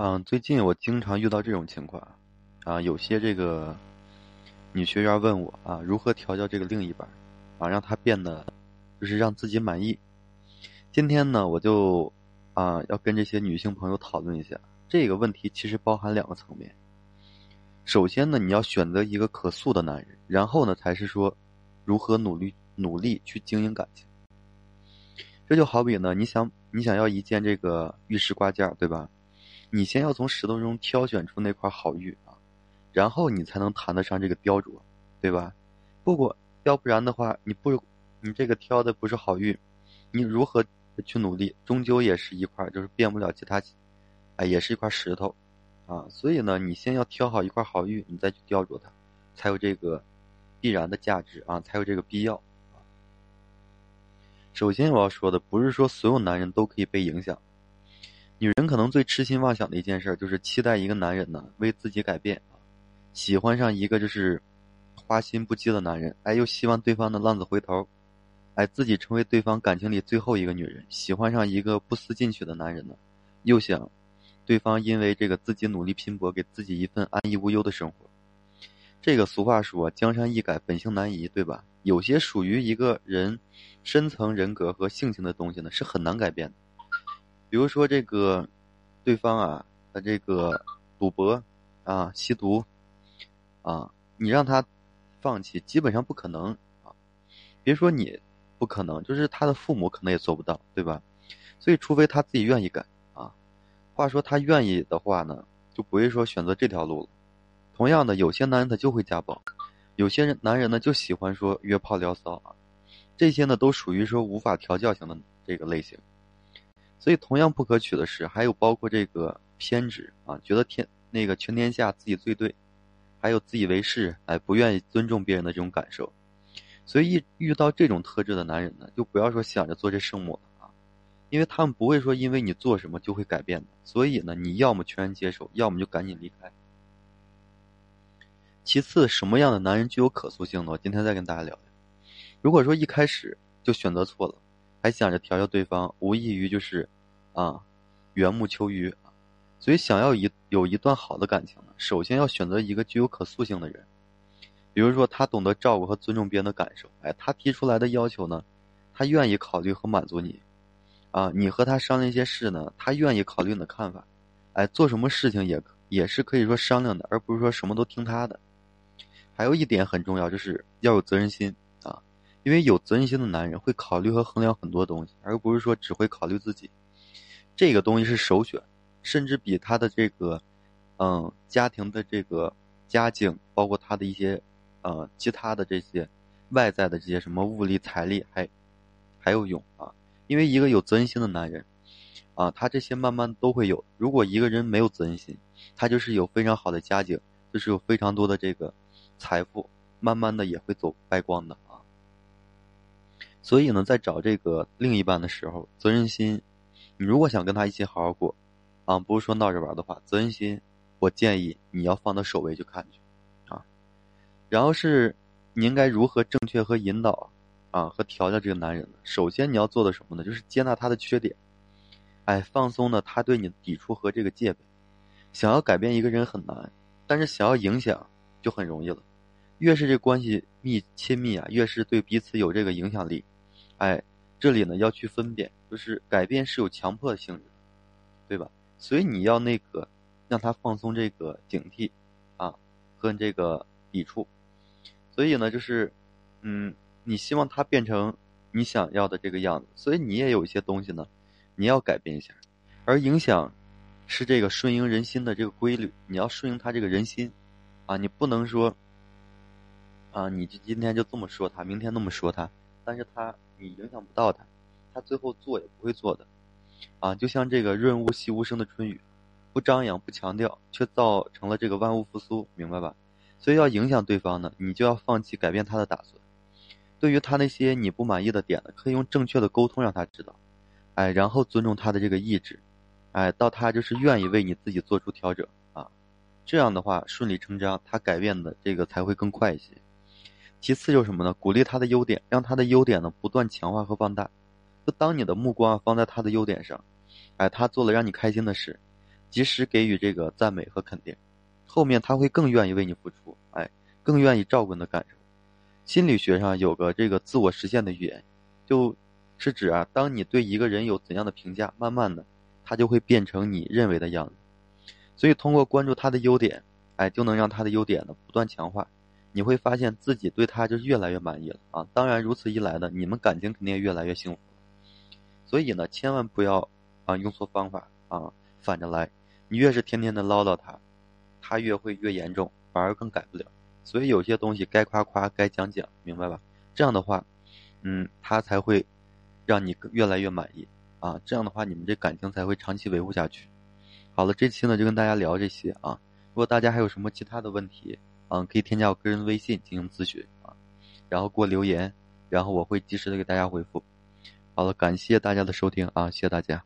嗯，最近我经常遇到这种情况，啊，有些这个女学员问我啊，如何调教这个另一半，啊，让他变得就是让自己满意。今天呢，我就啊要跟这些女性朋友讨论一下这个问题，其实包含两个层面。首先呢，你要选择一个可塑的男人，然后呢，才是说如何努力努力去经营感情。这就好比呢，你想你想要一件这个玉石挂件，对吧？你先要从石头中挑选出那块好玉啊，然后你才能谈得上这个雕琢，对吧？不过要不然的话，你不你这个挑的不是好玉，你如何去努力，终究也是一块就是变不了其他，哎，也是一块石头啊。所以呢，你先要挑好一块好玉，你再去雕琢它，才有这个必然的价值啊，才有这个必要。首先我要说的不是说所有男人都可以被影响。女人可能最痴心妄想的一件事，就是期待一个男人呢为自己改变，喜欢上一个就是花心不羁的男人，哎，又希望对方的浪子回头，哎，自己成为对方感情里最后一个女人，喜欢上一个不思进取的男人呢，又想对方因为这个自己努力拼搏，给自己一份安逸无忧的生活。这个俗话说“江山易改，本性难移”，对吧？有些属于一个人深层人格和性情的东西呢，是很难改变的。比如说这个，对方啊，他这个赌博啊、吸毒啊，你让他放弃，基本上不可能啊。别说你不可能，就是他的父母可能也做不到，对吧？所以，除非他自己愿意改啊。话说他愿意的话呢，就不会说选择这条路了。同样的，有些男人他就会家暴，有些人男人呢就喜欢说约炮聊骚啊，这些呢都属于说无法调教型的这个类型。所以，同样不可取的是，还有包括这个偏执啊，觉得天那个全天下自己最对，还有自以为是，哎，不愿意尊重别人的这种感受。所以，一遇到这种特质的男人呢，就不要说想着做这圣母了啊，因为他们不会说因为你做什么就会改变的。所以呢，你要么全然接受，要么就赶紧离开。其次，什么样的男人具有可塑性呢？我今天再跟大家聊聊。如果说一开始就选择错了。还想着调教对方，无异于就是，啊，缘木求鱼所以，想要一有一段好的感情呢，首先要选择一个具有可塑性的人。比如说，他懂得照顾和尊重别人的感受。哎，他提出来的要求呢，他愿意考虑和满足你。啊，你和他商量一些事呢，他愿意考虑你的看法。哎，做什么事情也也是可以说商量的，而不是说什么都听他的。还有一点很重要，就是要有责任心。因为有责任心的男人会考虑和衡量很多东西，而不是说只会考虑自己。这个东西是首选，甚至比他的这个，嗯，家庭的这个家境，包括他的一些，呃，其他的这些外在的这些什么物力、财力还还有用啊。因为一个有责任心的男人，啊，他这些慢慢都会有。如果一个人没有责任心，他就是有非常好的家境，就是有非常多的这个财富，慢慢的也会走败光的。所以呢，在找这个另一半的时候，责任心，你如果想跟他一起好好过，啊，不是说闹着玩的话，责任心，我建议你要放到首位去看去，啊，然后是你应该如何正确和引导，啊，和调教这个男人呢？首先你要做的什么呢？就是接纳他的缺点，哎，放松呢他对你的抵触和这个戒备。想要改变一个人很难，但是想要影响就很容易了。越是这关系密亲密啊，越是对彼此有这个影响力。哎，这里呢要去分辨，就是改变是有强迫性质，对吧？所以你要那个让他放松这个警惕，啊，和这个抵触。所以呢，就是，嗯，你希望他变成你想要的这个样子，所以你也有一些东西呢，你要改变一下。而影响是这个顺应人心的这个规律，你要顺应他这个人心，啊，你不能说，啊，你就今天就这么说他，明天那么说他，但是他。你影响不到他，他最后做也不会做的，啊，就像这个润物细无声的春雨，不张扬不强调，却造成了这个万物复苏，明白吧？所以要影响对方呢，你就要放弃改变他的打算。对于他那些你不满意的点呢，可以用正确的沟通让他知道，哎，然后尊重他的这个意志，哎，到他就是愿意为你自己做出调整啊，这样的话顺理成章，他改变的这个才会更快一些。其次就是什么呢？鼓励他的优点，让他的优点呢不断强化和放大。就当你的目光放在他的优点上，哎，他做了让你开心的事，及时给予这个赞美和肯定，后面他会更愿意为你付出，哎，更愿意照顾你的感受。心理学上有个这个自我实现的语言，就是指啊，当你对一个人有怎样的评价，慢慢的，他就会变成你认为的样子。所以通过关注他的优点，哎，就能让他的优点呢不断强化。你会发现自己对他就是越来越满意了啊！当然，如此一来呢，你们感情肯定也越来越幸福。所以呢，千万不要啊用错方法啊，反着来。你越是天天的唠叨他，他越会越严重，反而更改不了。所以有些东西该夸夸，该讲讲，明白吧？这样的话，嗯，他才会让你越来越满意啊。这样的话，你们这感情才会长期维护下去。好了，这期呢就跟大家聊这些啊。如果大家还有什么其他的问题，嗯，可以添加我个人微信进行咨询啊，然后给我留言，然后我会及时的给大家回复。好了，感谢大家的收听啊，谢谢大家。